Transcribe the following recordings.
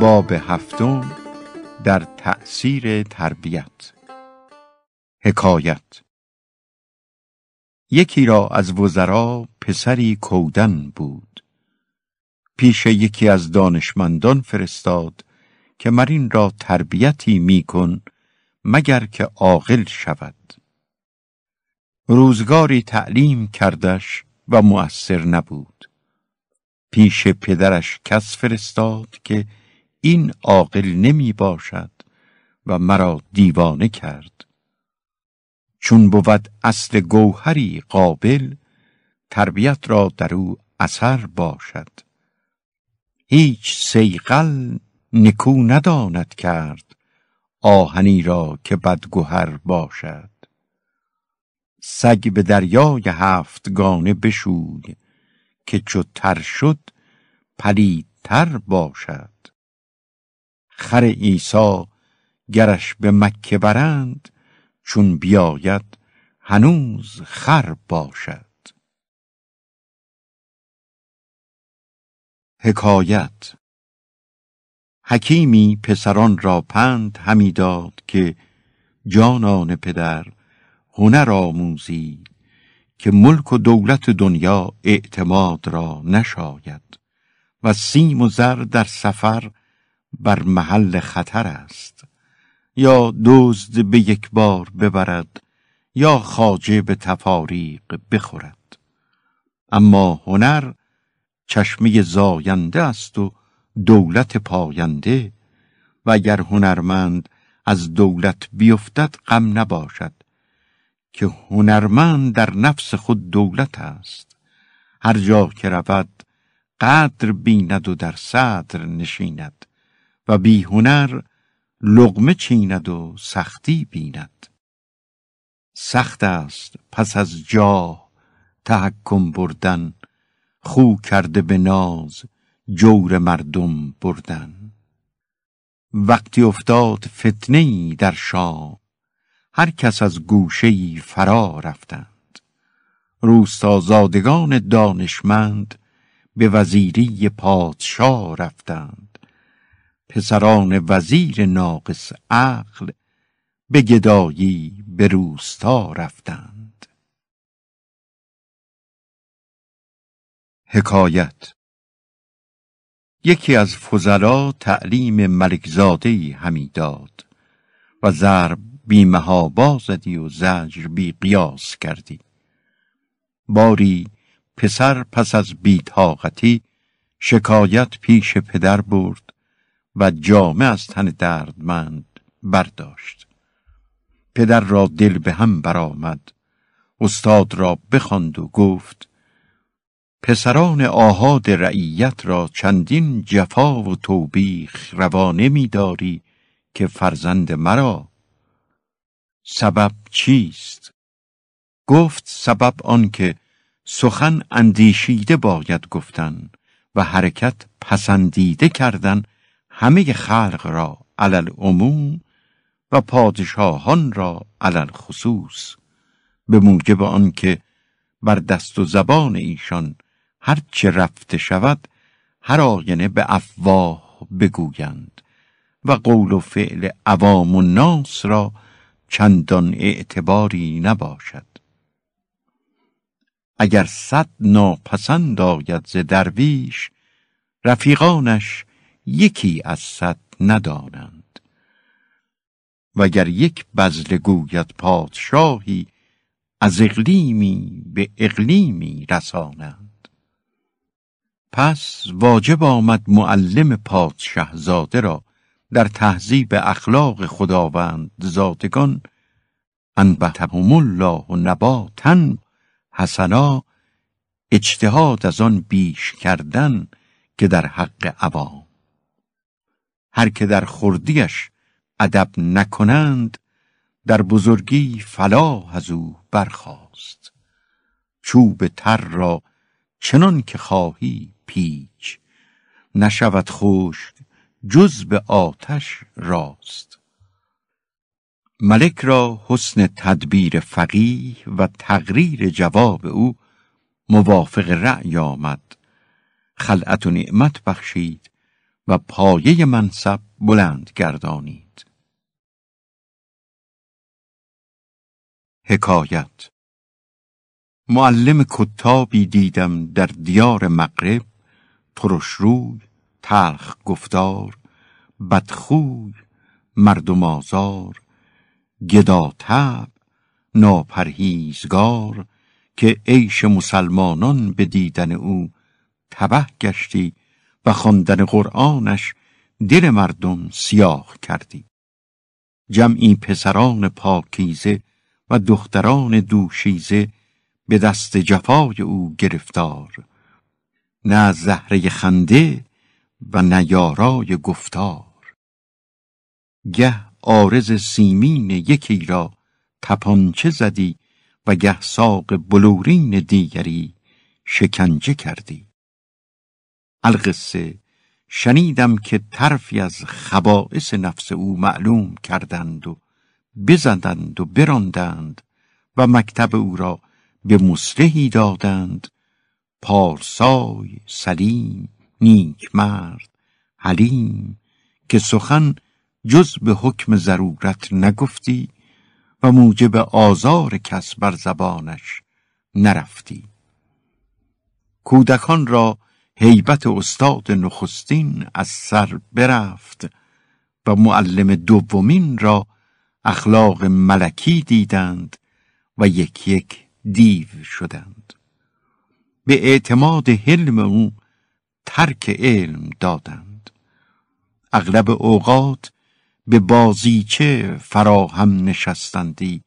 باب هفتم. در تأثیر تربیت. حکایت. یکی را از وزرا پسری کودن بود. پیش یکی از دانشمندان فرستاد که مرین را تربیتی میکن مگر که عاقل شود. روزگاری تعلیم کردش و مؤثر نبود. پیش پدرش کس فرستاد که این عاقل نمی باشد و مرا دیوانه کرد. چون بود اصل گوهری قابل تربیت را در او اثر باشد. هیچ سیقل نکو نداند کرد آهنی را که بدگوهر باشد. سگ به دریای هفتگانه بشوی که چو تر شد پلیدتر باشد. خر عیسی گرش به مکه برند چون بیاید هنوز خر باشد. حکایت حکیمی پسران را پند همی داد که جانان پدر هنر آموزی که ملک و دولت دنیا اعتماد را نشاید و سیم و زر در سفر بر محل خطر است یا دزد به یک بار ببرد یا خاجه به تفاریق بخورد. اما هنر چشمه زاینده است و دولت پاینده و اگر هنرمند از دولت بیفتد غم نباشد که هنرمند در نفس خود دولت است. هر جا که رود قدر بیند و در صدر نشیند. و بی هنر لغمه چیند و سختی بیند. سخت است پس از جاه تحکم بردن خو کرده به ناز جور مردم بردن. وقتی افتاد فتنه ای در شام هر کس از گوشه ای فرا رفتند. روستازادگان دانشمند به وزیری پادشاه رفتند. پسران وزیر ناقص عقل به گدایی به روستا رفتند. حکایت یکی از فضلا تعلیم ملکزادهی همی داد و ضرب بی محابا زدی و زجر بی قیاس کردی. باری پسر پس از بیتاقتی شکایت پیش پدر برد و جامه از تن دردمند برداشت. پدر را دل به هم برآمد. استاد را بخواند و گفت پسران آهاد رعیت را چندین جفا و توبیخ روانه میداری که فرزند مرا. سبب چیست؟ گفت سبب آنکه سخن اندیشیده باید گفتن و حرکت پسندیده کردن همه خلق را علل عموم و پادشاهان را علل خصوص به موجب آنکه بر دست و زبان ایشان هرچه رفته شود هر آینه به افواه بگویند و قول و فعل عوام و ناس را چندان اعتباری نباشد. اگر صد ناپسند آید ز درویش رفیقانش یکی از صد ندانند. وگر یک بزل گوید پادشاهی از اقلیمی به اقلیمی رسانند. پس واجب آمد معلم پادشه زاده را در تهذیب اخلاق خداوند زادگان انبتهم الله و نباتن حسنا اجتهاد از آن بیش کردن که در حق عوام. هر که در خردیش ادب نکنند در بزرگی فلاح از او برخاست. چوب تر را چنان که خواهی پیچ نشود خشک جز به آتش راست. ملک را حسن تدبیر فقیه و تقریر جواب او موافق رأی آمد. خلعت و نعمت بخشید و پایه منصب بلند گردانید. حکایت. معلم کتابی دیدم در دیار مغرب ترشروی تلخ گفتار بدخوی مردم آزار گداتب ناپرهیزگار که عیش مسلمانان به دیدن او تبه گشتی و خواندن قرآنش دل مردم سیاه کردی. جمعی پسران پاکیزه و دختران دوشیزه به دست جفای او گرفتار. نه زهره خنده و نه یارای گفتار. گه آرز سیمین یکی را تپانچه زدی و گه ساق بلورین دیگری شکنجه کردی. القصه. شنیدم که طرفی از خبائس نفس او معلوم کردند و بزدند و براندند و مکتب او را به مسلحی دادند. پارسای سلیم نیک مرد حلیم که سخن جز به حکم ضرورت نگفتی و موجب آزار کس بر زبانش نرفتی. کودکان را هیبت استاد نخستین از سر برفت و معلم دومین را اخلاق ملکی دیدند و یک یک دیو شدند. به اعتماد حلم او ترک علم دادند. اغلب اوقات به بازیچه فراهم نشستندی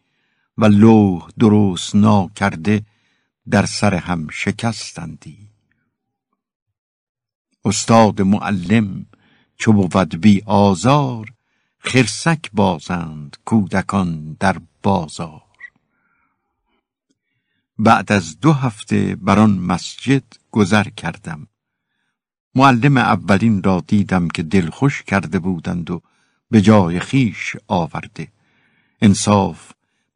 و لوح درست ناکرده در سر هم شکستندی. استاد معلم چو بود بی آزار خرسک بازند کودکان در بازار. بعد از دو هفته بر آن مسجد گذر کردم. معلم اولین را دیدم که دلخوش کرده بودند و به جای خیش آورده. انصاف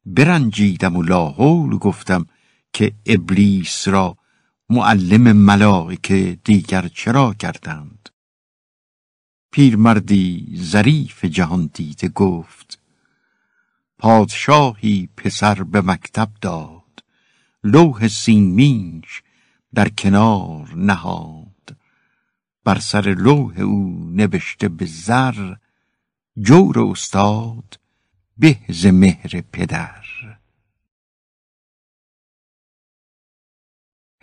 برنجیدم و لاحول گفتم که ابلیس را معلم ملائکه دیگر چرا کردند؟ پیرمردی ظریف جهان دیده گفت پادشاهی پسر به مکتب داد لوح سیمینش در کنار نهاد. بر سر لوح او نوشته به زر جور استاد به مهر پدر.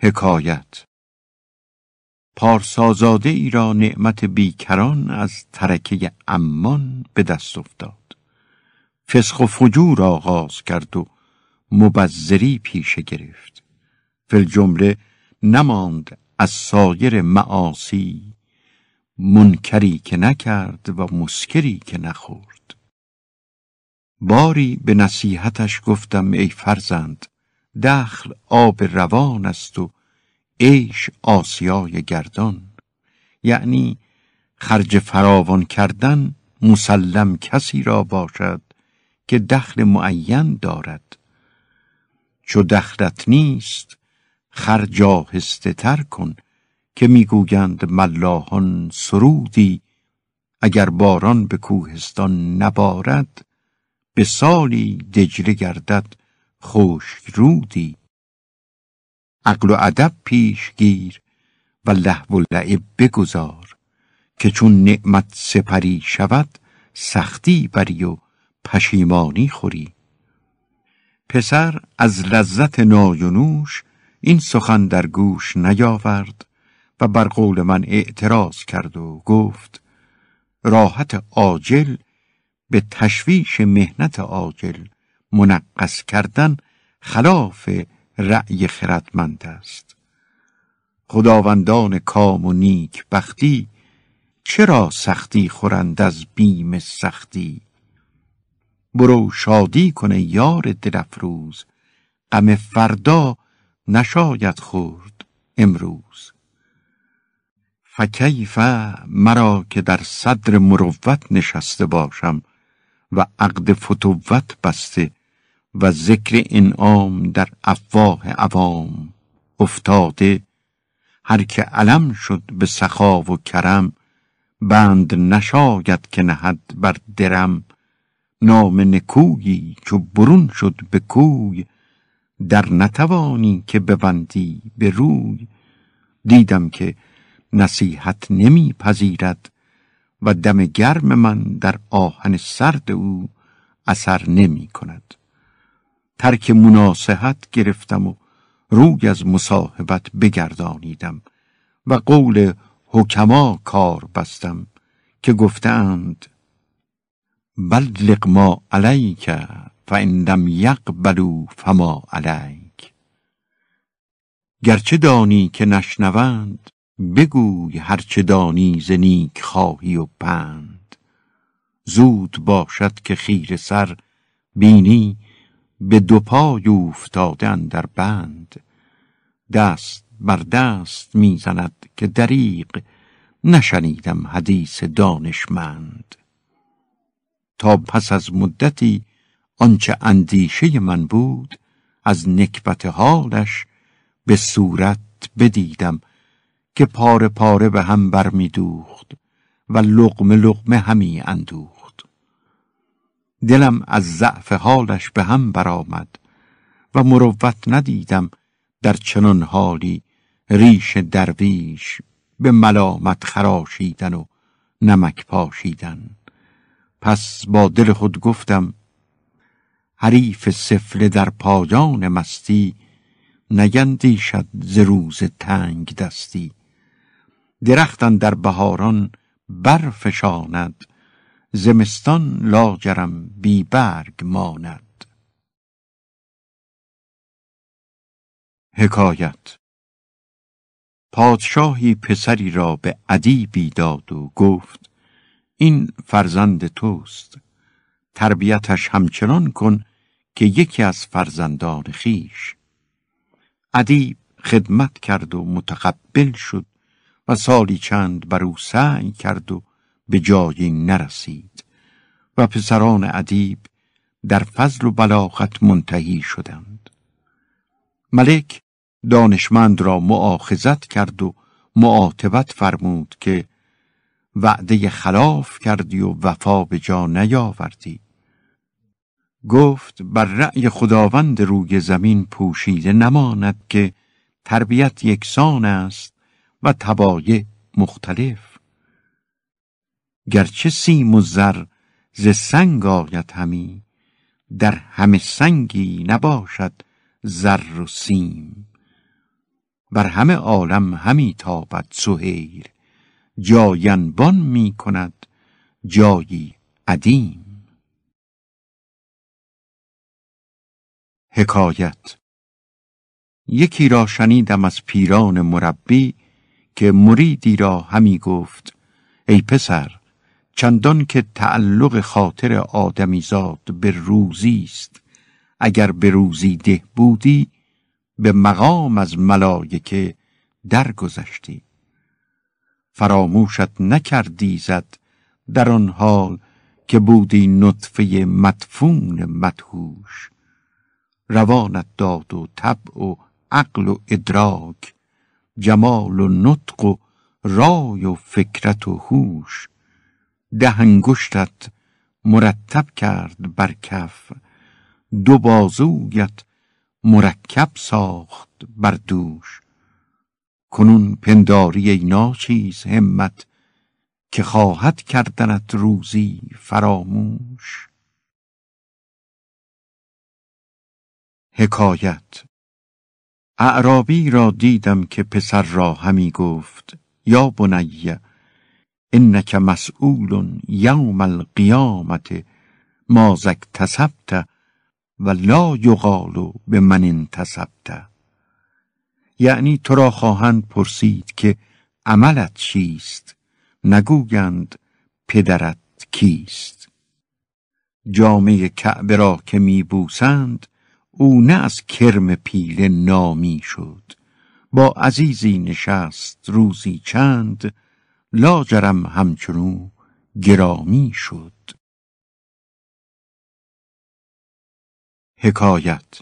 حکایت. پارسازاده ای را نعمت بیکران از ترکه امان به دست افتاد. فسخ و فجور آغاز کرد و مبذری پیشه گرفت. فل جمله نماند از سایر معاصی منکری که نکرد و مسکری که نخورد. باری به نصیحتش گفتم ای فرزند دخل آب روان است و عیش آسیای گردان. یعنی خرج فراوان کردن مسلم کسی را باشد که دخل معین دارد. چو دخلت نیست خرج آهسته تر کن که می‌گویند ملاحان سرودی. اگر باران به کوهستان نبارد به سالی دجله گردد خشک رودی. عقل و ادب پیش گیر و لهو و لعب بگذار که چون نعمت سپری شود سختی بری و پشیمانی خوری. پسر از لذت ناینوش این سخن در گوش نیاورد و بر قول من اعتراض کرد و گفت راحت عاجل به تشویش مهنت عاجل منقص کردن خلاف رأی خردمند است. خداوندان کام و نیک بختی چرا سختی خورند از بیم سختی؟ برو شادی کنه یار دلفروز غم فردا نشاید خورد امروز. فکیف مرا که در صدر مروت نشسته باشم و عقد فتوت بسته و ذکر انعام در افواه عوام. افتاده هر که علم شد به سخا و کرم بند نشاید که نهد بر درم. نام نکویی چو برون شد به کوی در نتوانی که ببندی به روی. دیدم که نصیحت نمی پذیرد و دم گرم من در آهن سرد او اثر نمی کند. ترک مناسحت گرفتم و روی از مصاحبت بگردانیدم و قول حکما کار بستم که گفتند بلغ ما علیک فان لم یقبلوا فما علیک. گرچه دانی که نشنوند بگوی هرچه دانی ز نیک خواهی و پند. زود باشد که خیر سر بینی به دو پای افتاده در بند. دست بر دست می‌زند که دریق نشنیدم حدیث دانشمند. تا پس از مدتی آنچه اندیشه من بود از نکبت حالش به صورت بدیدم که پاره پاره به هم بر دوخت و لقمه لقمه همی اندوخت. دلم از ضعف حالش به هم برآمد و مروت ندیدم در چنان حالی ریش درویش به ملامت خراشیدن و نمک پاشیدن. پس با دل خود گفتم حریف سفله در پایان مستی نگندیشد ز روز تنگ دستی درختان در بهاران برفشاند زمستان لاجرم بی برگ ماند. حکایت پادشاهی پسری را به ادیبی داد و گفت این فرزند توست. تربیتش همچنان کن که یکی از فرزندان خیش. ادیب خدمت کرد و متقبل شد و سالی چند بر او سعی کرد و به جایی نرسید و پسران ادیب در فضل و بلاغت منتهی شدند. ملک دانشمند را معاخذت کرد و معاتبت فرمود که وعده خلاف کردی و وفا به جا نیاوردی. گفت بر رأی خداوند روی زمین پوشیده نماند که تربیت یکسان است و تبایع مختلف. گرچه سیم و زر ز سنگ آید همی در همه سنگی نباشد زر و سیم. بر همه عالم همی تابد سهیل جاینبان می کند جایی عدیم. حکایت یکی را شنیدم از پیران مربی که مریدی را همی گفت ای پسر چندان که تعلق خاطر آدمیزاد به روزی است. اگر به روزی ده بودی به مقام از ملایکه درگذشتی. فراموشت نکردی زد در آن حال که بودی نطفه مدفون مدهوش. روانت داد و طبع و عقل و ادراک جمال و نطق و رای و فکرت و هوش. ده انگشتت مرتب کرد بر کف دو بازویت مرکب ساخت بر دوش. کنون پنداری ناچیز همت که خواهد کردنت روزی فراموش. حکایت اعرابی را دیدم که پسر را همی گفت یا بنی انک مسئول یوم القیامت مازک تسبت و لا یقال به من انتسبت. یعنی تو را خواهند پرسید که عملت چیست؟ نگویند پدرت کیست؟ جامعه کعبه را که میبوسند او نه از کرم پیله نامی شد. با عزیزی نشست روزی چند لاجرم همچنو گرامی شد. حکایت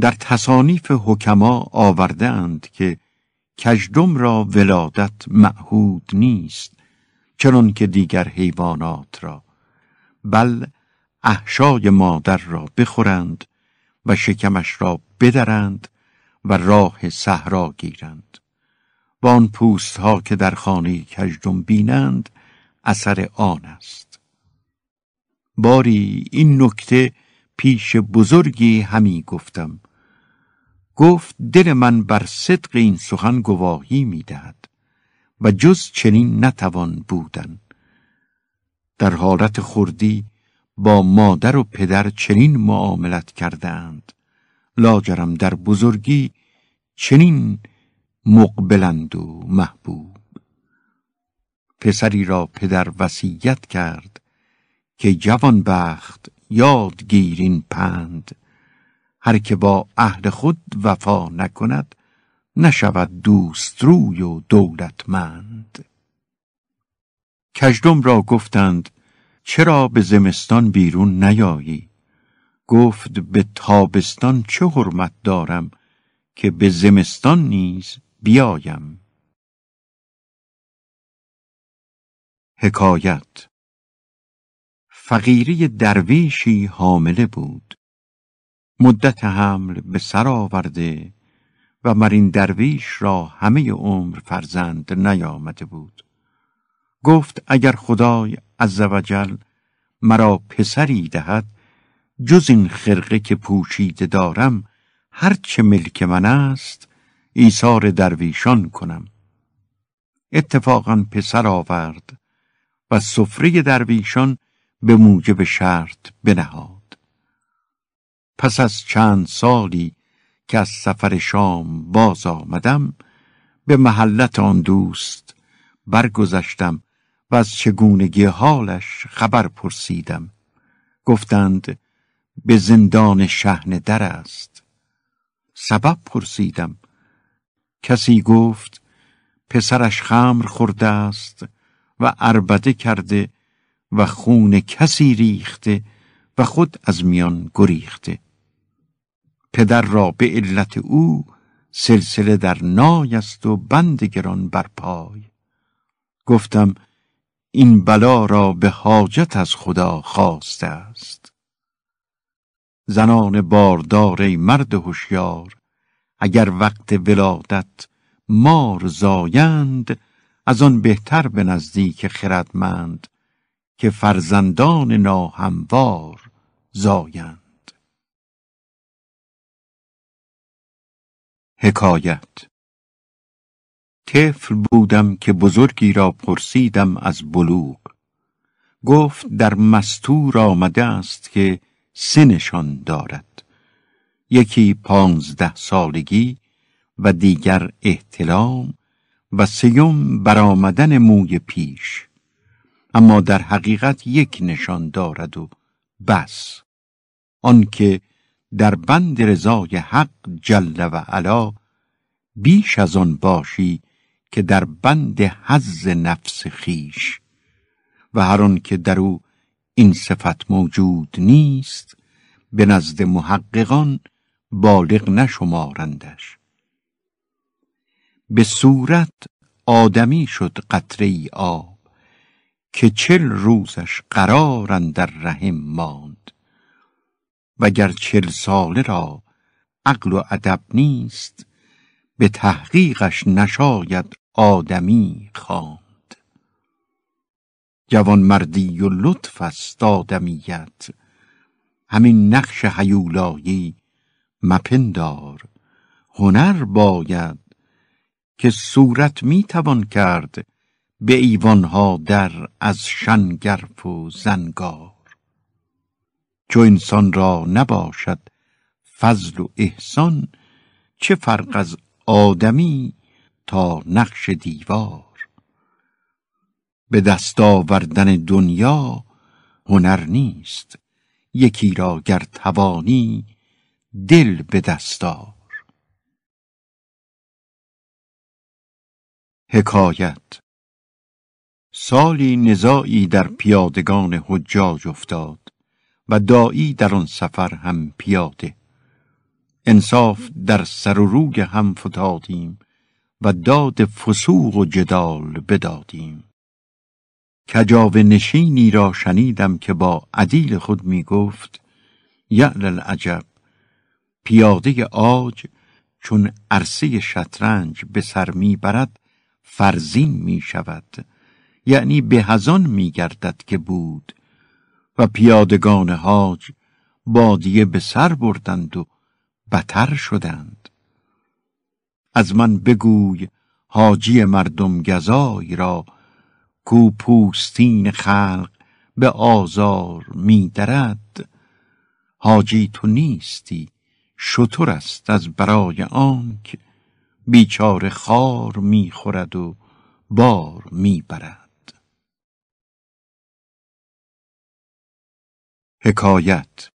در تصانیف حکما آورده اند که کژدم را ولادت معهود نیست چنان که دیگر حیوانات را بل احشای مادر را بخورند و شکمش را بدرند و راه صحرا گیرند. آن پوست ها که در خانه کژدم بینند اثر آن است. باری این نکته پیش بزرگی همی گفتم. گفت دل من بر صدق این سخن گواهی می‌دهد و جز چنین نتوان بودن. در حالت خردی با مادر و پدر چنین معاملت کردند لاجرم در بزرگی چنین مقبلند و محبوب. پسری را پدر وصیت کرد که جوان بخت یاد گیرین پند. هر که با اهل خود وفا نکند نشود دوست روی و دولتمند. کژدم را گفتند چرا به زمستان بیرون نیایی؟ گفت به تابستان چه حرمت دارم که به زمستان نیز بیایم. حکایت. فقیری درویشی حامله بود. مدت حمل به سر آورده و مرین درویش را همه عمر فرزند نیامده بود. گفت اگر خدای عزوجل مرا پسری دهد جز این خرقه که پوشیده دارم هرچه ملک من است ایثار درویشان کنم. اتفاقا پسر آورد و سفره درویشان به موجب شرط بنهاد. پس از چند سالی که از سفر شام باز آمدم به محلت آن دوست برگذشتم و از چگونگی حالش خبر پرسیدم. گفتند به زندان شهن در است. سبب پرسیدم کسی گفت پسرش خمر خورده است و اربده کرده و خون کسی ریخته و خود از میان گریخته. پدر را به علت او سلسله در نای است و بند گران بر پای. گفتم این بلا را به حاجت از خدا خواسته است. زنان باردار ای مرد هوشیار اگر وقت ولادت مار زایند از آن بهتر به نزدیک خردمند که فرزندان ناهموار زایند. حکایت طفل بودم که بزرگی را پرسیدم از بلوغ. گفت در مستور آمده است که سه نشان دارد. یکی پانزده سالگی و دیگر احتلام و سیوم برآمدن موی پیش. اما در حقیقت یک نشان دارد و بس. آنکه در بند رضای حق جل و علا بیش از آن باشی که در بند حز نفس خیش. و هر آن که در او این صفت موجود نیست به نزد محققان بالغ نشمارندش. به صورت آدمی شد قطره آب که چل روزش قرارن در رحم ماند. وگر چل ساله را عقل و ادب نیست به تحقیقش نشاید آدمی خواند. جوان مردی و لطف است آدمیت همین نقش حیولایی مپندار. هنر باید که صورت می توان کرد به ایوانها در از شنگرف و زنگار. چو انسان را نباشد فضل و احسان چه فرق از آدمی تا نقش دیوار؟ به دست آوردن دنیا هنر نیست یکی را گر توانی دل به دستار حکایت. سالی نزاعی در پیادگان حجاج افتاد و دایی در آن سفر هم پیاده. انصاف در سر و روی هم فتادیم و داد فسوق و جدال بدادیم. کجاوه نشینی را شنیدم که با عدیل خود می گفت یعل العجب پیاده آج چون عرصه شطرنج به سر می برد فرزین می شود یعنی به هزان می گردد که بود. و پیادگان حاج بادیه به سر بردند و بتر شدند. از من بگوی حاجی مردم گزای را کو پوستین خلق به آزار می درد حاجی تو نیستی شطور است از برای آنک بیچاره خار می‌خورد و بار می‌برد. حکایت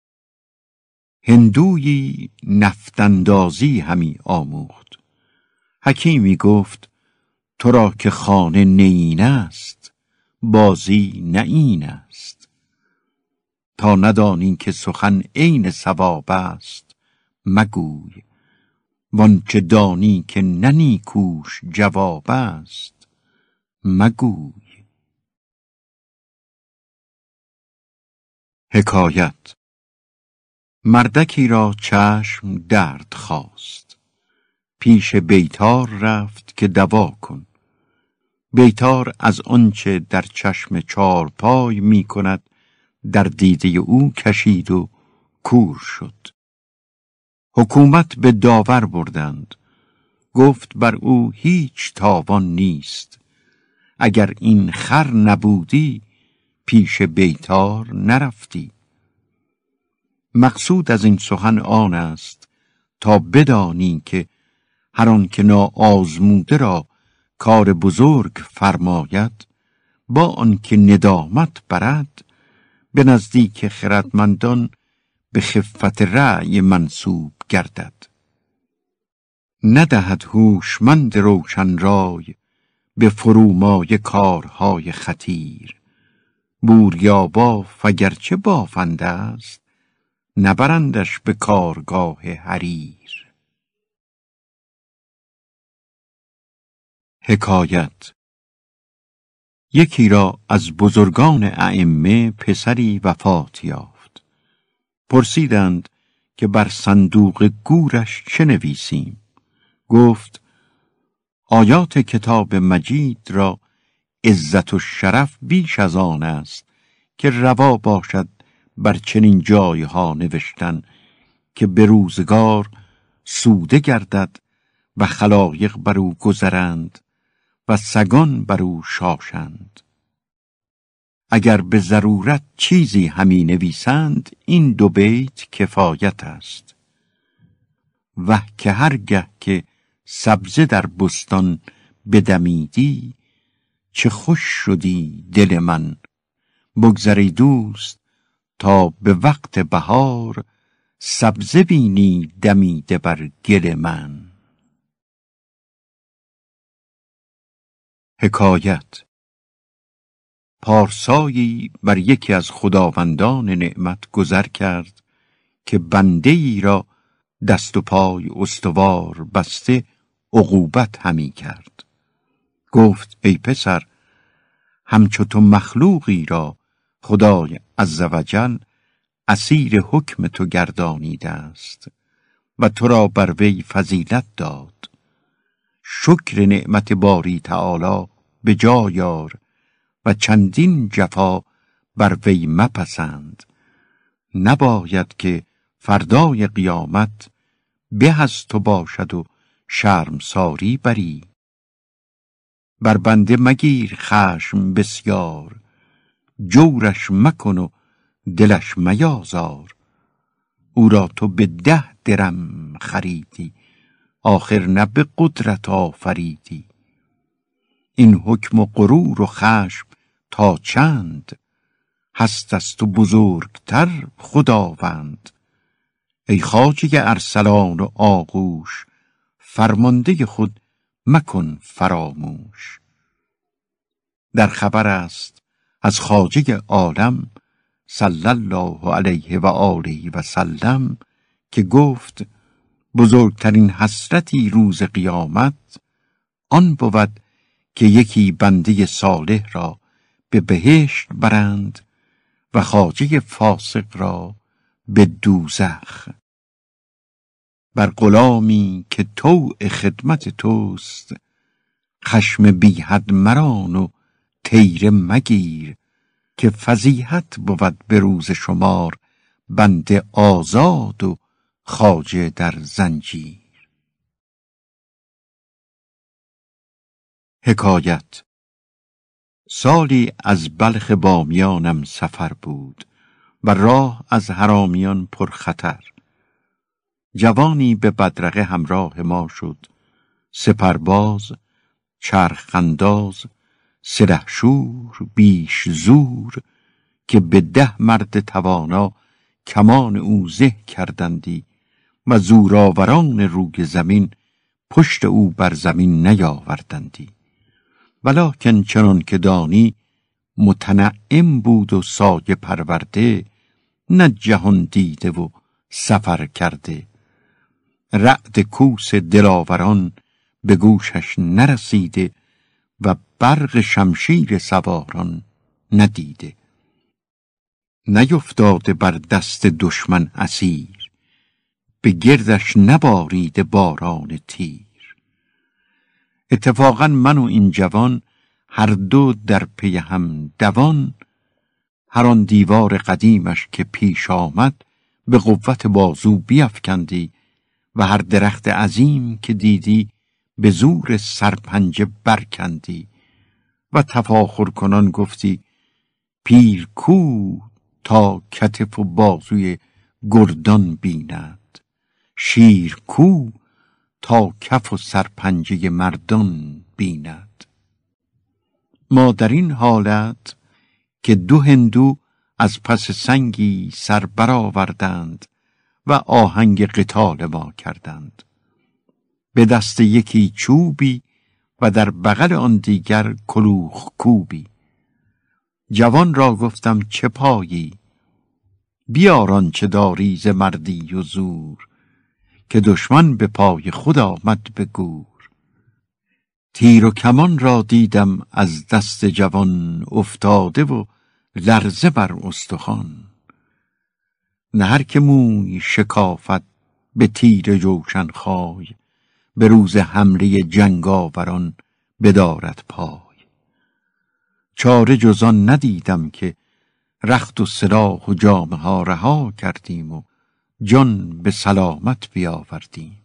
هندویی نفتندازی همی آموخت. حکیمی گفت تو را که خانه نین است بازی نه این است. تا ندانی که سخن عین ثواب است مگوی. وانچه دانی که ننی کوش جواب است مگوی. حکایت مردکی را چشم درد خواست. پیش بیتار رفت که دوا کن. بیتار از آنچه در چشم چار پای می کند در دیده او کشید و کور شد. حکومت به داور بردند. گفت بر او هیچ تاوان نیست. اگر این خر نبودی پیش بیتار نرفتی. مقصود از این سخن آن است تا بدانی که هر آن که ناآزموده را کار بزرگ فرماید با آنکه ندامت برد به نزدیک خردمندان به خفت رأی منصوب گردد. ندهد هوشمند روشن رای به فرومای کارهای خطیر. بوریابا اگرچه بافنده است نبرندش به کارگاه حریر. حکایت یکی را از بزرگان ائمه پسری وفات یافت. پرسیدند که بر صندوق گورش چه نویسیم گفت آیات کتاب مجید را عزت و شرف بیش از آن است که روا باشد بر چنین جایها نوشتن که به روزگار سوده گردد و خلایق بر او گذرند و سگان بر او شاشند. اگر به ضرورت چیزی همی نویسند این دو بیت کفایت است. و که هرگه که سبزه در بستان بدمیدی چه خوش شدی دل من. بگذری دوست تا به وقت بهار سبزه بینی دمیده بر گل من. حکایت پارسایی بر یکی از خداوندان نعمت گذر کرد که بنده ای را دست و پای استوار بسته عقوبت همی کرد. گفت ای پسر همچو تو مخلوقی را خدای عزوجل اسیر حکم تو گردانیده است و تو را بر وی فضیلت داد. شکر نعمت باری تعالی به جایار و چندین جفا بر وی مپسند. نباید که فردای قیامت به از تو باشد و شرمساری بری. بر بنده مگیر خشم بسیار جورش مکن و دلش میازار. او را تو به ده درم خریدی آخر نه به قدرت آفریدی. این حکم و غرور و خشم تا چند هست است و بزرگتر خداوند. ای خاجه ارسلان و آغوش فرمانده خود مکن فراموش. در خبر است از خاجه عالم صلی الله علیه و آله و سلم که گفت بزرگترین حسرتی روز قیامت آن بود که یکی بنده صالح را به بهشت برند و خاجه فاسق را به دوزخ. بر غلامی که طوع خدمت توست خشم بیحد مران و تیره مگیر که فضیحت بود به روز شمار بنده آزاد و خاجه در زنجیر. حکایت سالی از بلخ بامیانم سفر بود و راه از حرامیان پرخطر. جوانی به بدرقه همراه ما شد. سپرباز چرخنداز سلحشور بیش زور که به ده مرد توانا کمان او زه کردندی و زورآوران روی زمین پشت او بر زمین نیاوردندی. ولکن چنان که دانی متنعم بود و سایه پرورده نه جهان دیده و سفر کرده. رعد کوس دلاوران به گوشش نرسیده و برق شمشیر سواران ندیده. نیفتاده بر دست دشمن اسیر به گردش نباریده باران تیر. اتفاقا من و این جوان هر دو در پی هم دوان. هر آن دیوار قدیمش که پیش آمد به قوت بازو بیافکندی و هر درخت عظیم که دیدی به زور سرپنجه برکندی و تفاخر کنان گفتی پیر کو تا کتف و بازوی گردان بیند. شیر کو تا کف و سرپنجه مردان بیند. ما در این حالت که دو هندو از پس سنگی سر برآوردند و آهنگ قتال ما کردند. به دست یکی چوبی و در بغل آن دیگر کلوخ کوبی. جوان را گفتم چه پایی؟ بیاران چه داری ز مردی و زور. که دشمن به پای خود آمد به گور. تیر و کمان را دیدم از دست جوان افتاده و لرزه بر استخوان. نه هر که موی شکافت به تیر جوشن خای به روز حمله جنگاوران بدارد پای. چاره جزان ندیدم که رخت و سلاح و جامه ها رها کردیم و جان به سلامت بیاوردیم.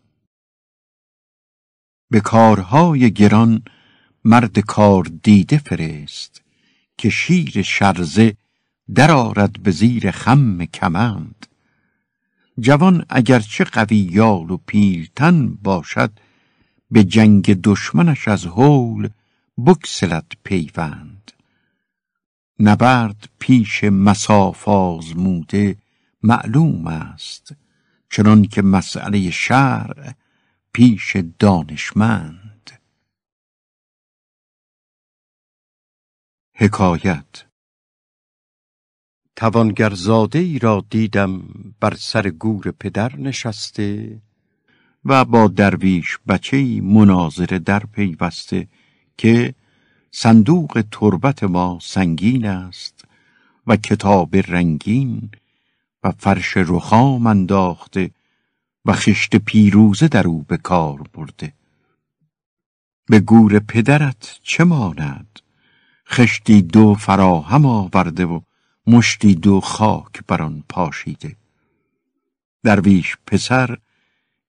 به کارهای گران مرد کار دیده فرست که شیر شرزه درآرد به زیر خم کمند. جوان اگرچه قوی یال و پیلتن باشد به جنگ دشمنش از هول بکسلت پیوند. نبرد پیش مساف آزموده معلوم است چنان که مسئله شرع پیش دانشمند. حکایت توانگرزاده ای را دیدم بر سر گور پدر نشسته و با درویش بچه ای مناظره در پیوسته که صندوق تربت ما سنگین است و کتاب رنگین و فرش رخام انداخته و خشت پیروزه در او به کار برده. به گور پدرت چه ماند؟ خشتی دو فراهم آورده و مشتی دو خاک بر آن پاشیده. درویش پسر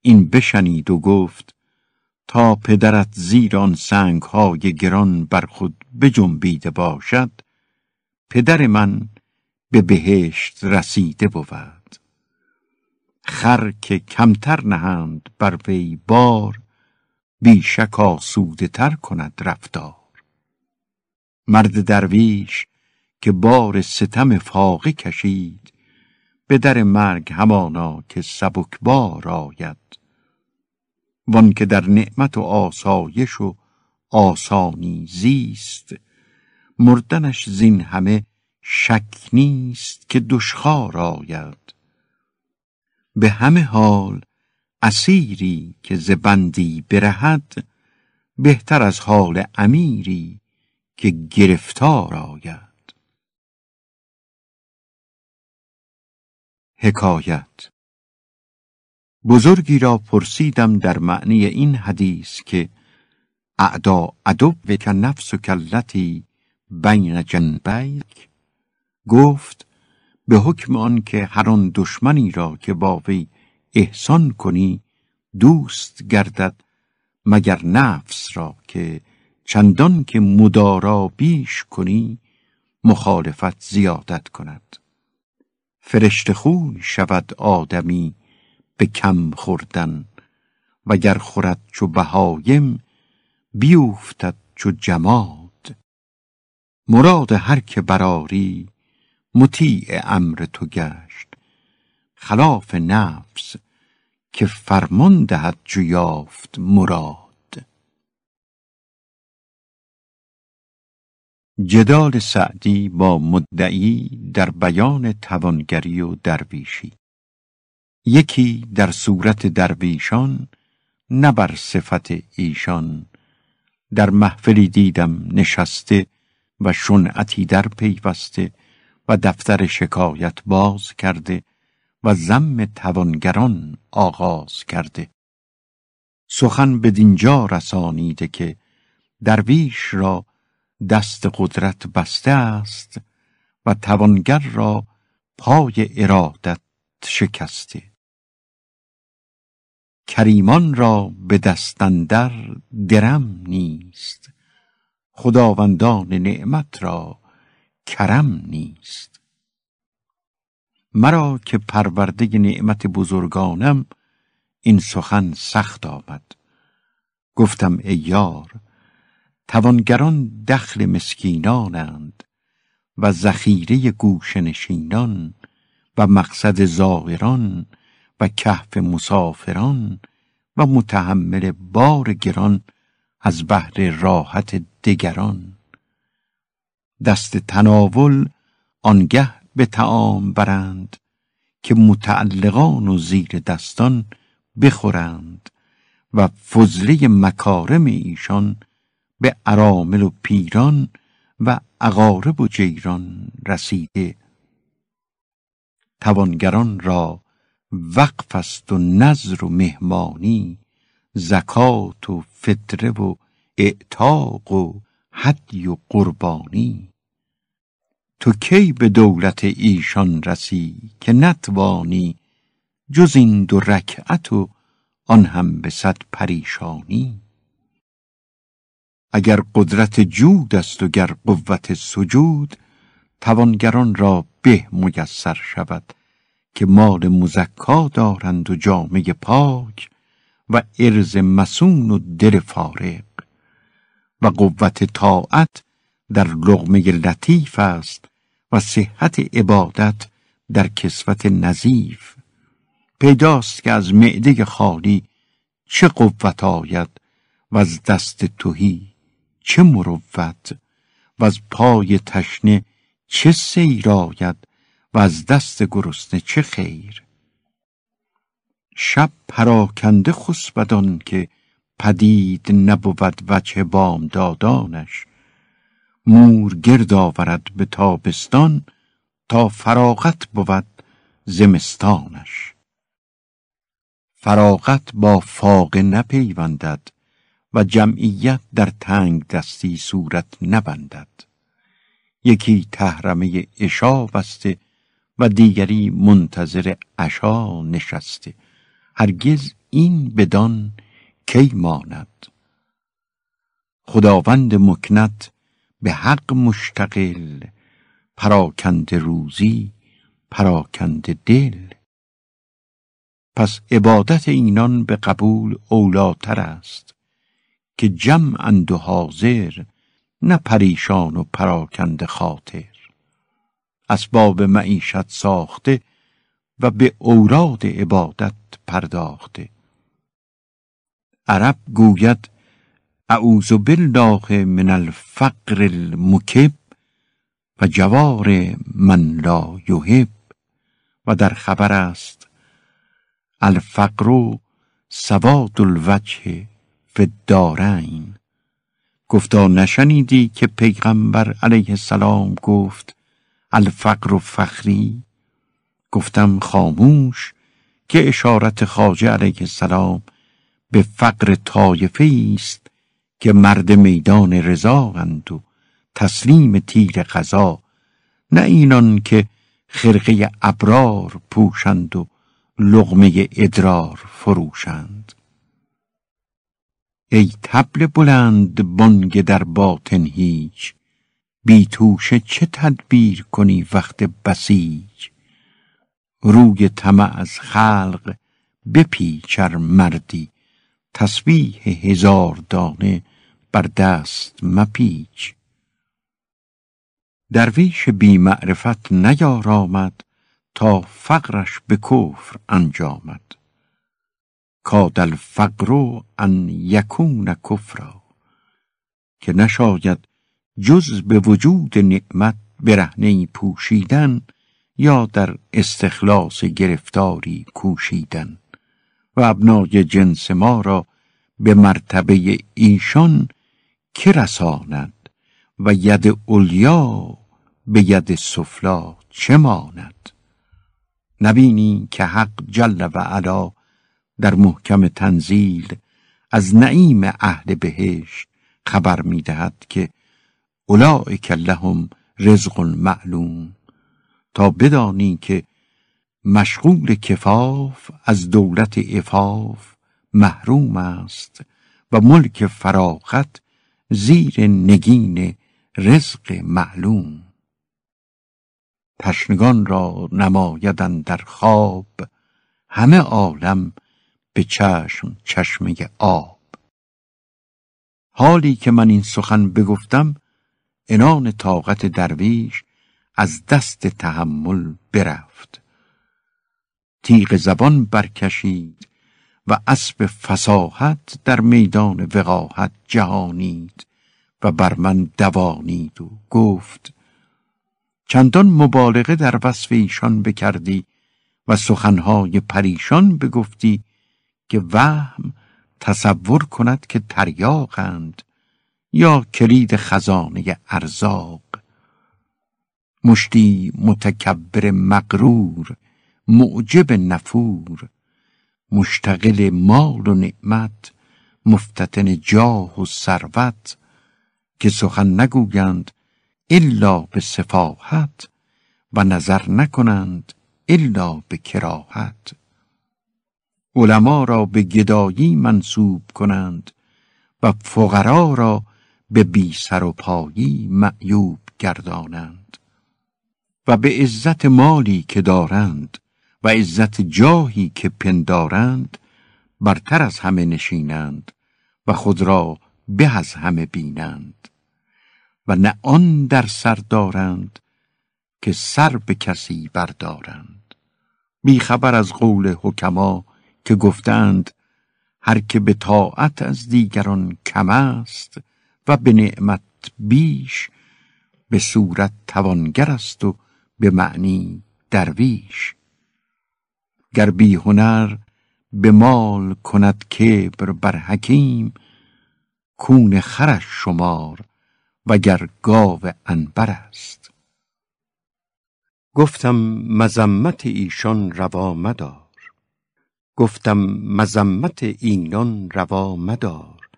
این بشنید و گفت تا پدرت زیر آن سنگ های گران بر خود بجنبیده باشد پدر من به بهشت رسیده بود. خر که کمتر نهند بر وی بار بیشک آسوده تر کند رفتار. مرد درویش که بار ستم فاقه کشید به در مرگ همانا که سبکبار آید. وان که در نعمت و آسایش و آسانی زیست مردنش زین همه شک نیست که دشخار آید. به همه حال اسیری که ز بندی برهد بهتر از حال امیری که گرفتار آید. حکایت بزرگی را پرسیدم در معنی این حدیث که اعدا عدو و نفس و کلتی بین جنبیک گفت به حکم آن که هر آن دشمنی را که با وی احسان کنی دوست گردد مگر نفس را که چندان که مدارا بیش کنی مخالفت زیادت کند. فرشت خوی شود آدمی به کم خوردن وگر خورد چو بهایم بیوفتد چو جماد. مراد هر که براری مطیع امر تو گشت. خلاف نفس که فرمان دهد چو یافت مراد. جدال سعدی با مدعی در بیان توانگری و درویشی. یکی در صورت درویشان نه بر صفت ایشان. در محفلی دیدم نشسته و شنعتی در پیوسته. و دفتر شکایت باز کرده و زم توانگران آغاز کرده. سخن به دینجا رسانیده که درویش را دست قدرت بسته است و توانگر را پای ارادت شکسته. کریمان را به دستندر درم نیست. خداوندان نعمت را کرم نیست. مرا که پرورده نعمت بزرگانم این سخن سخت آمد. گفتم ای یار توانگران دخل مسکینانند و ذخیره گوش نشینان و مقصد زائران و کهف مسافران و متحمل بار گران از بهر راحت دگران. دست تناول آنگه به تعام برند که متعلقان و زیر دستان بخورند و فضله مکارم ایشان به ارامل و پیران و اقارب و جیران رسیده. توانگران را وقف است و نظر و مهمانی زکات و فطره و اعتاق و حدی و قربانی. تو کی به دولت ایشان رسی که نتوانی جز این دو رکعت و آن هم به صد پریشانی؟ اگر قدرت جود است و گر قوت سجود توانگران را به میسر شود که مال مزکا دارند و جامعه پاک و ارز مسون و دل فارق و قوت طاعت در لغمه لطیف است و صحت عبادت در کسوت نظیف. پیداست که از معده خالی چه قوت آید و از دست توهی چه مروت و از پای تشنه چه سیر آید و از دست گرسنه چه خیر. شب پراکنده خسبدان که پدید نبود وجه بام دادانش مور گرد آورد به تابستان تا فراغت بود زمستانش. فراغت با فاقه نپیوندد و جمعیت در تنگ دستی صورت نبندد. یکی تهرمه اشا بسته و دیگری منتظر عشا نشسته. هرگز این بدان کی ماند؟ خداوند مکنت به حق مشتقل پراکند روزی پراکند دل. پس عبادت اینان به قبول اولاتر است که جمع و حاضر نه پریشان و پراکند خاطر. اسباب معیشت ساخته و به اوراد عبادت پرداخته. عرب گوید اعوذ بالله من الفقر المکب و جوار من لا یحب. و در خبر است الفقر سواد الوجه فی الدارین. گفتا نشنیدی که پیغمبر علیه السلام گفت الفقر و فخری؟ گفتم خاموش که اشارت خاجه علیه السلام به فقر طایفه است که مرد میدان رضااند و تسلیم تیر قضا. نه اینان که خرقه ابرار پوشند و لغمه ادرار فروشند. ای تبل بلند بانگ در باطن هیچ بی توشه چه تدبیر کنی وقت بسیج؟ روی طمع از خلق بپیچر مردی تسبیح هزار دانه بر دست مپیچ. درویش بی معرفت نیارامد تا فقرش به کفر انجامد. کاد الفقر ان یکون کفرا که نشاید جز به وجود نعمت برهنه پوشیدن یا در استخلاص گرفتاری کوشیدن. و ابنای جنس ما را به مرتبه ایشان که رساند و ید اولیا به ید سفلا چه ماند؟ نبینی که حق جل و علا در محکم تنزیل از نعیم اهل بهشت خبر می‌دهد که اولئک لهم رزق معلوم. تا بدانی که مشغول کفاف از دولت افاف محروم است و ملک فراغت زیر نگین رزق معلوم. تشنگان را نمایدن در خواب همه عالم به چشم چشمه آب. حالی که من این سخن بگفتم انان طاقت درویش از دست تحمل برفت. تیغ زبان برکشید و اسب فساحت در میدان وقاحت جهانید و بر من دوانید و گفت چندان مبالغه در وصف ایشان بکردی و سخنهای پریشان بگفتی که وهم تصور کند که تریاقند یا کلید خزانه ارزاق. مشتی متکبر مغرور معجب نفور مشتغل مال و نعمت مفتتن جاه و ثروت که سخن نگویند الا به سفاحت و نظر نکنند الا به کراهت. علما را به گدایی منصوب کنند و فقرا را به بی سر و پایی معیوب گردانند و به عزت مالی که دارند و عزت جاهی که پندارند برتر از همه نشینند و خود را به از همه بینند. و نه آن در سر دارند که سر به کسی بردارند. خبر از قول حکما که گفتند هر که به طاعت از دیگران کم است و به نعمت بیش به صورت توانگر است و به معنی درویش. گر بی هنر به مال کند کبر بر حکیم کون خرش شمار وگر گاو انبر است. گفتم مذمت ایشان روا مدار گفتم مذمت اینان روا مدار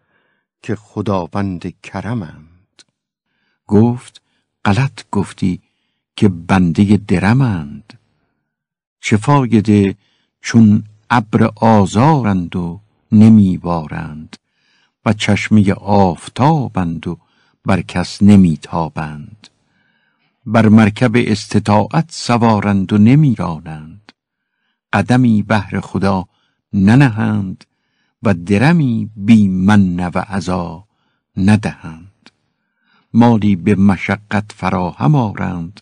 که خداوند کرمند. گفت غلط گفتی که بنده درمند. چه فایده چون ابر آزارند و نمیبارند و چشمه آفتابند و بر کس نمیتابند. بر مرکب استطاعت سوارند و نمیرانند. قدمی بهر خدا ننهند و درمی بی من و عذا ندهند. مالی به مشقت فراهم آرند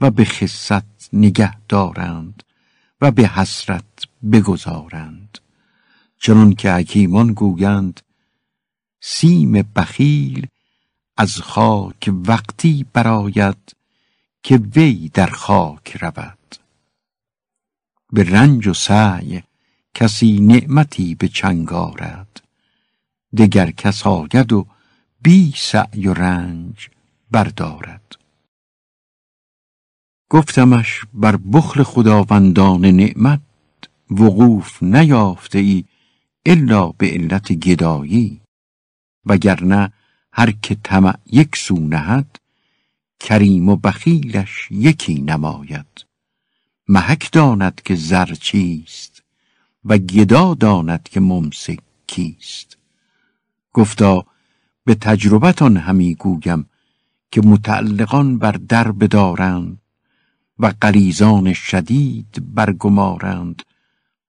و به خصت نگه دارند. به حسرت بگذارند. چنان که حکیمان گویند سیم بخیل از خاک وقتی براید که وی در خاک رود. به رنج و سعی کسی نعمتی به چنگ آرد. دگر کس آید و بی سعی و رنج بردارد. گفتمش بر بخل خداوندان نعمت وقوف نیافته ای الا به علت گدایی. وگرنه هر که طمع یک سو نهد کریم و بخیلش یکی نماید. محک داند که زر چیست و گدا داند که ممسک کیست. گفتا به تجربتان همی گویم که متعلقان بر در بدارند و قریزان شدید برگمارند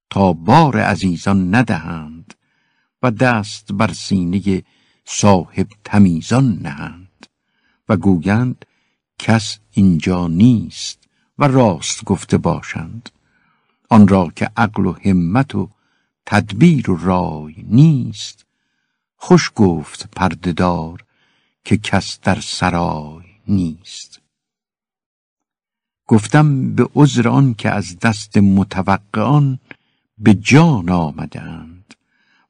تا بار عزیزان ندهند و دست بر سینه صاحب تمیزان نهند و گویند کس اینجا نیست و راست گفته باشند. آن را که عقل و همت و تدبیر و رای نیست خوش گفت پردهدار که کس در سرای نیست. گفتم به عذر آن که از دست متوقعان به جان آمدند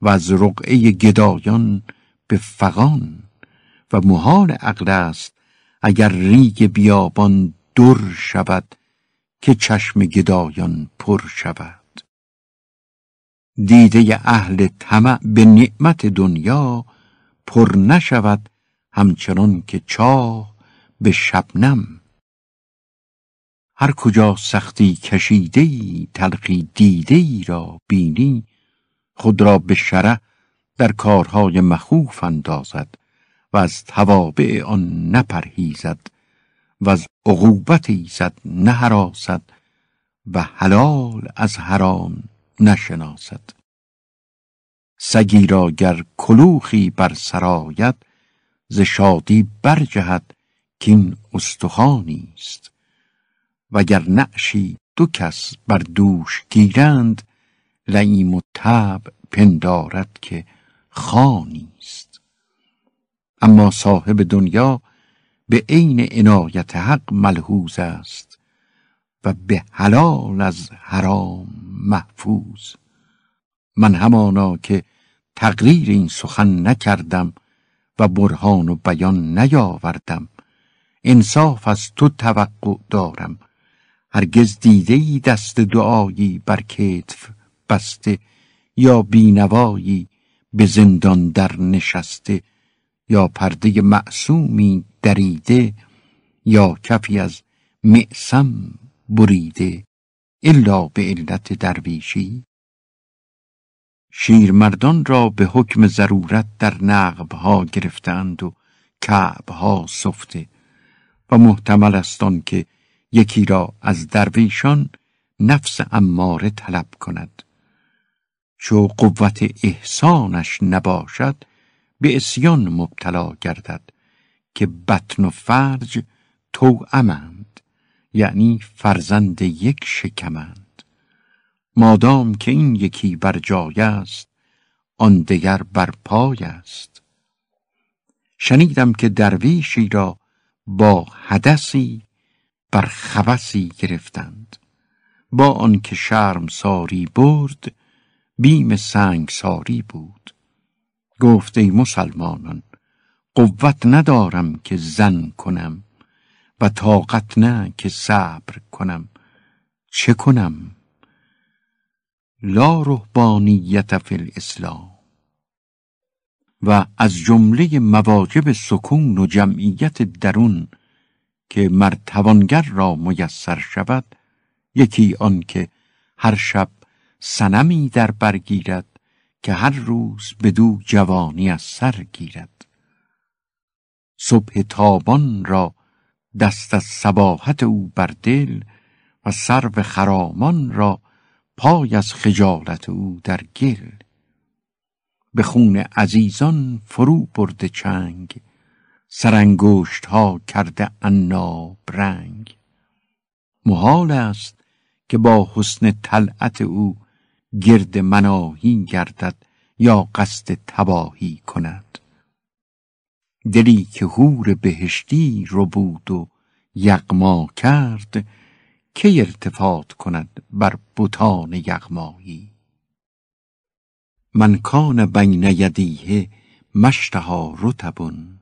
و از رقعه گدایان به فغان و محال عقل است اگر ریگ بیابان در شود که چشم گدایان پر شود. دیده اهل طمع به نعمت دنیا پر نشود همچنان که چاه به شبنم هر کجا سختی کشیده ای تلخی دیده ای را بینی خود را به شره در کارهای مخوف اندازد و از توابع آن نپرهیزد و از عقوبت ایزد نهراسد و حلال از حرام نشناسد. سگی را گر کلوخی بر سرایت ز شادی برجهد که این استخوانی است. وگر نعشی دو کس بر دوش گیرند لعیم و تب پندارد که خانی است. اما صاحب دنیا به عین عنایت حق ملحوظ است و به حلال از حرام محفوظ. من همانا که تقریر این سخن نکردم و برهان و بیان نیاوردم انصاف از تو توقع دارم هرگز دیده ای دست دعایی بر کتف بسته یا بینوایی به زندان در نشسته یا پرده معصومی دریده یا کفی از معصم بریده الا به علت درویشی. شیرمردان را به حکم ضرورت در نقبها گرفتند و کعبها سفته و محتمل است که یکی را از درویشان نفس اماره طلب کند. چو قوت احسانش نباشد به اسیان مبتلا گردد که بطن و فرج توأمند یعنی فرزند یک شکمند. مادام که این یکی بر جای است آن دیگر بر پای است. شنیدم که درویشی را با حدثی بر خوسی گرفتند. با آنکه شرم ساری برد بیم سنگ ساری بود. گفت ای مسلمانان قوت ندارم که زن کنم و طاقت نه که صبر کنم. چه کنم؟ لا رهبانیت فی الاسلام. و از جمله مواجب سکون و جمعیت درون که مرتوانگر را میسر شود یکی آن که هر شب سنمی در برگیرد که هر روز بدو جوانی از سر گیرد. صبح تابان را دست از سباحت او بر دل و سرو خرامان را پای از خجالت او در گل. به خون عزیزان فرو برده چنگ سرانگشت ها کرده عناب رنگ. محال است که با حسن طلعت او گرد مناهی گردد یا قصد تباهی کند. دلی که هور بهشتی رو بود و یغما کرد که ارتفاط کند بر بتان یغمایی؟ من کان بین یدیه مشتها رتبون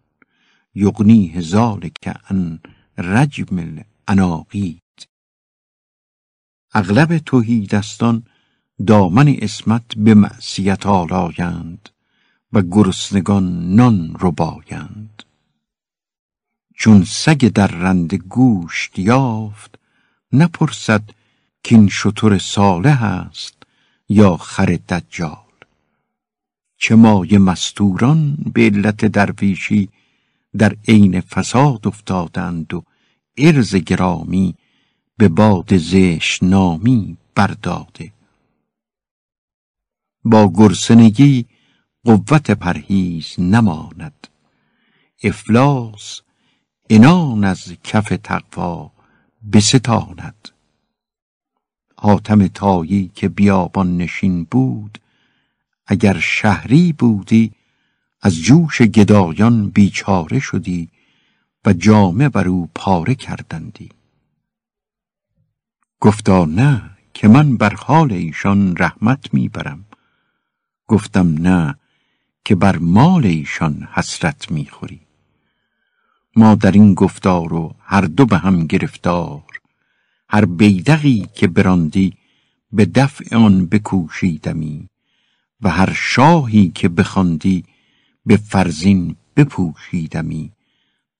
یغنیه ذالک ان رجم العناقید اغلب توحیدستان دامن اسمت به معصیت آلایند و گرسنگان نان ربایند چون سگ در رند گوشت یافت نپرسد کین شتر صالح است یا خر دجال. چه مایه مستوران به علت درویشی در عین فساد افتادند و ارز گرامی به باد زشت نامی برداده. با گرسنگی قوت پرهیز نماند. افلاس انان از کف تقوا بستاند. حاتم تایی که بیابان نشین بود اگر شهری بودی از جوش گدایان بیچاره شدی و جامه بر او پاره کردندی. گفتا نه که من بر حال ایشان رحمت می‌برم. گفتم نه که بر مال ایشان حسرت می‌خوری. ما در این گفتار و هر دو به هم گرفتار هر بیدقی که براندی به دفع آن بکوشیدمی و هر شاهی که بخواندی به فرزین بپوشیدمی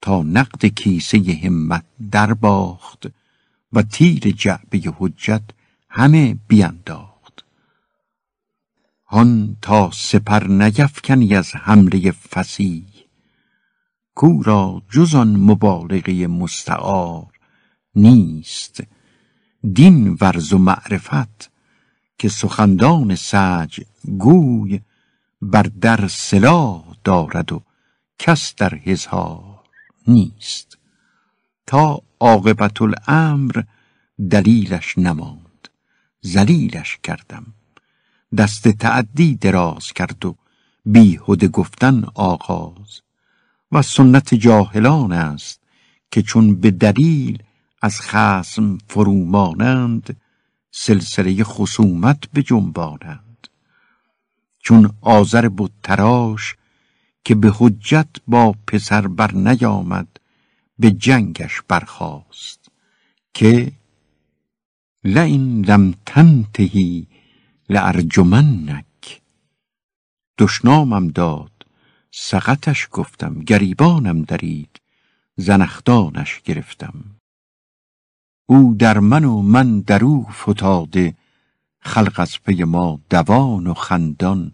تا نقد کیسه همت در باخت و تیر جعبه حجت همه بینداخت. هان تا سپر نگفکنی از حمله فسیح کو را جز آن مبالغه مستعار نیست. دین ورز و معرفت که سخندان سج گوی بر در سلاح دارد و کس در هزار نیست. تا عاقبت الامر دلیلش نماند زلیلش کردم. دست تعدی دراز کرد و بیهده گفتن آغاز. و سنت جاهلان است که چون به دلیل از خسم فرومانند سلسله خصومت به جنبانند چون آذر بود تراش که به حجت با پسر بر نیامد به جنگش برخاست که لئن لم تنتهی لارجمنک. دشنامم داد سقطش گفتم گریبانم درید زنخدانش گرفتم. او در من و من در او فتاده خلق از پی ما دوان و خندان.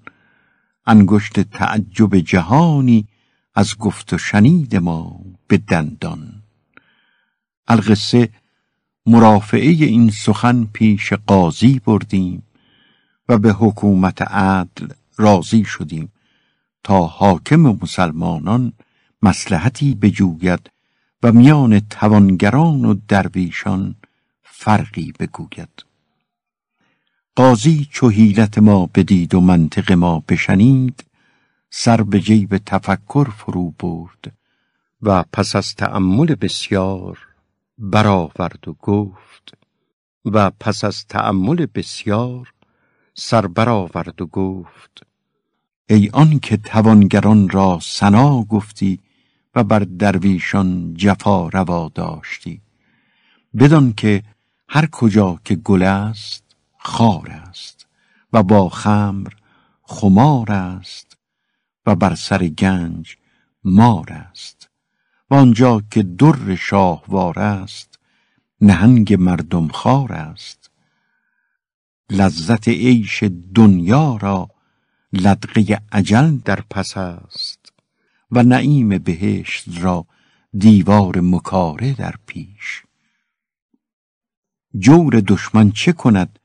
انگشت تعجب جهانی از گفت و شنید ما به دندان. القصه مرافعه این سخن پیش قاضی بردیم و به حکومت عدل راضی شدیم تا حاکم مسلمانان مسلحتی بجوید و میان توانگران و درویشان فرقی بگوید. قاضی چو حیلت ما بدید و منطق ما بشنید سر به جیب تفکر فرو برد و پس از تأمل بسیار برآورد و گفت و پس از تأمل بسیار سر برآورد و گفت ای آن که توانگران را سنا گفتی و بر درویشان جفا روا داشتی بدان که هر کجا که گل است خار است و با خمر خمار است و بر سر گنج مار است. و آنجا که در شاهوار است نهنگ مردم خار است. لذت عیش دنیا را لدغه عجل در پس است. و نعیم بهشت را دیوار مکاره در پیش. جور دشمن چه کند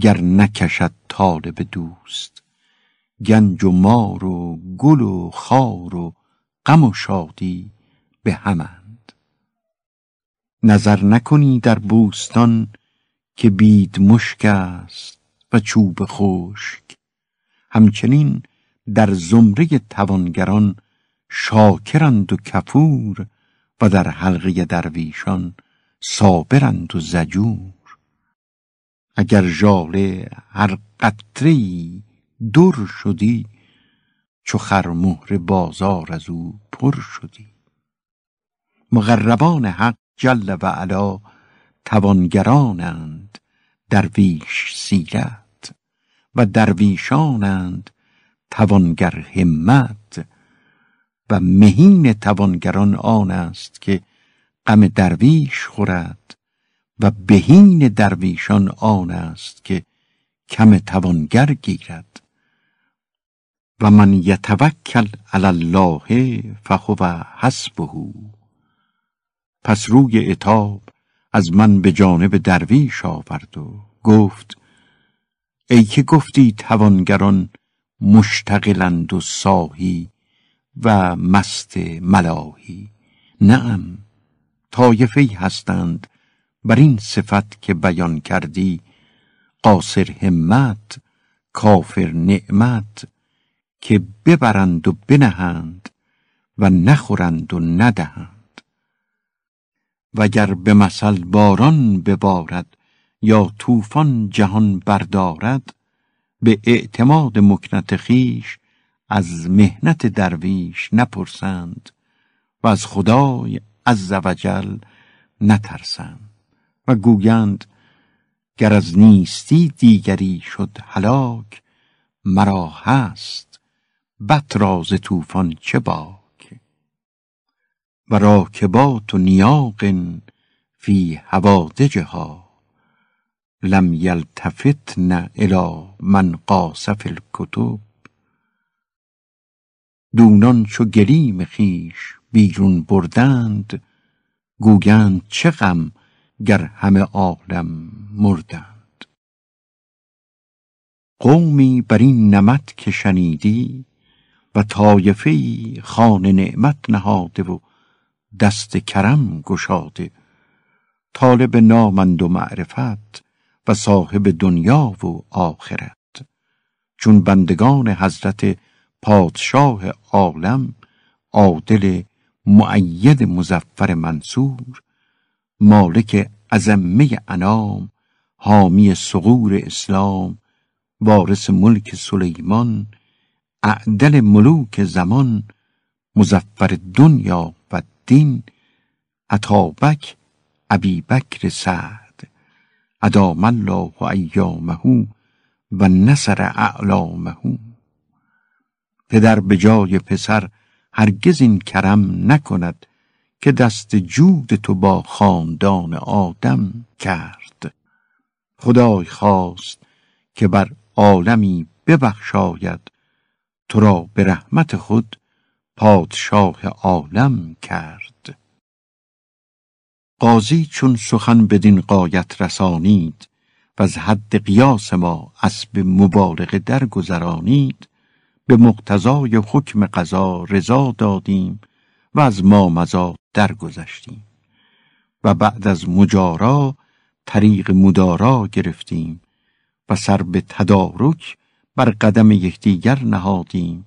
گر نکشد طالب دوست. گنج و مار و گل و خار و غم و شادی به همند. نظر نکنی در بوستان که بید مشک است و چوب خشک. همچنین در زمره توانگران شاکرند و کفور و در حلقه درویشان صابرند و زجور. اگر ژاله هر قطره در شدی چو خرمهر بازار از او پر شدی. مغربان حق جل و علا توانگرانند درویش سیرت و درویشانند توانگر همت و مهین توانگران آن است که غم درویش خورد و بهین درویشان آن است که کم توانگر گیرد. و من یتوکل علی الله فهو حسبه. پس روی اتاب از من به جانب درویش آورد و گفت ای که گفتی توانگران مشتغلند و ساهی و مست ملاهی نعم طایفه هستند بر این صفت که بیان کردی قاصر همت کافر نعمت که ببرند و بنهند و نخورند و ندهند. وگر به مثل باران ببارد یا طوفان جهان بردارد به اعتماد مکنت خیش از مهنت درویش نپرسند و از خدای عز وجل نترسند. و گویند گر از نیستی دیگری شد هلاک مرا هست بط راز طوفان چه باک؟ و راکبات و نیاق فی هوادجها لم یلتفتن الی من قاسف الکتب. دونان چو گلیم خیش بیرون بردند گویند چه غم گر همه عالم مردند. قومی بر این نمت که شنیدی و طایفه خان نعمت نهاده و دست کرم گشاده طالب نامند و معرفت و صاحب دنیا و آخرت. چون بندگان حضرت پادشاه عالم عادل معید مزفر منصور مالک ازمه انام حامی سغور اسلام وارث ملک سلیمان اعدل ملوک زمان مزفر دنیا و دین عطابک ابی بکر سعد. ادام الله ایامه و نصر اعلامه. پدر به جای پسر هرگز این کرم نکند که دست جود تو با خاندان آدم کرد. خدای خواست که بر عالمی ببخشاید تو را به رحمت خود پادشاه عالم کرد. قاضی چون سخن بدین قایت رسانید و از حد قیاس ما اسب مبالغه درگذرانید به مقتضای حکم قضا رضا دادیم و از ما مزا درگذشتیم. و بعد از مجارا طریق مدارا گرفتیم و سر به تدارک بر قدم یکدیگر نهادیم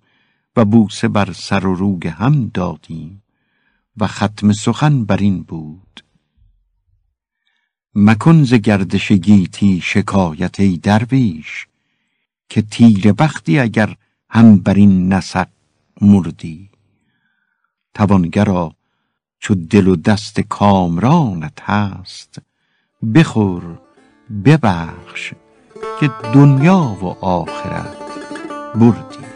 و بوسه بر سر و روگ هم دادیم و ختم سخن بر این بود. مکن ز گردش گیتی شکایت ای درویش که تیر بختی اگر هم بر این نسق مردی. توانگرا چو دل و دست کامرانت هست. بخور ببخش که دنیا و آخرت بردی.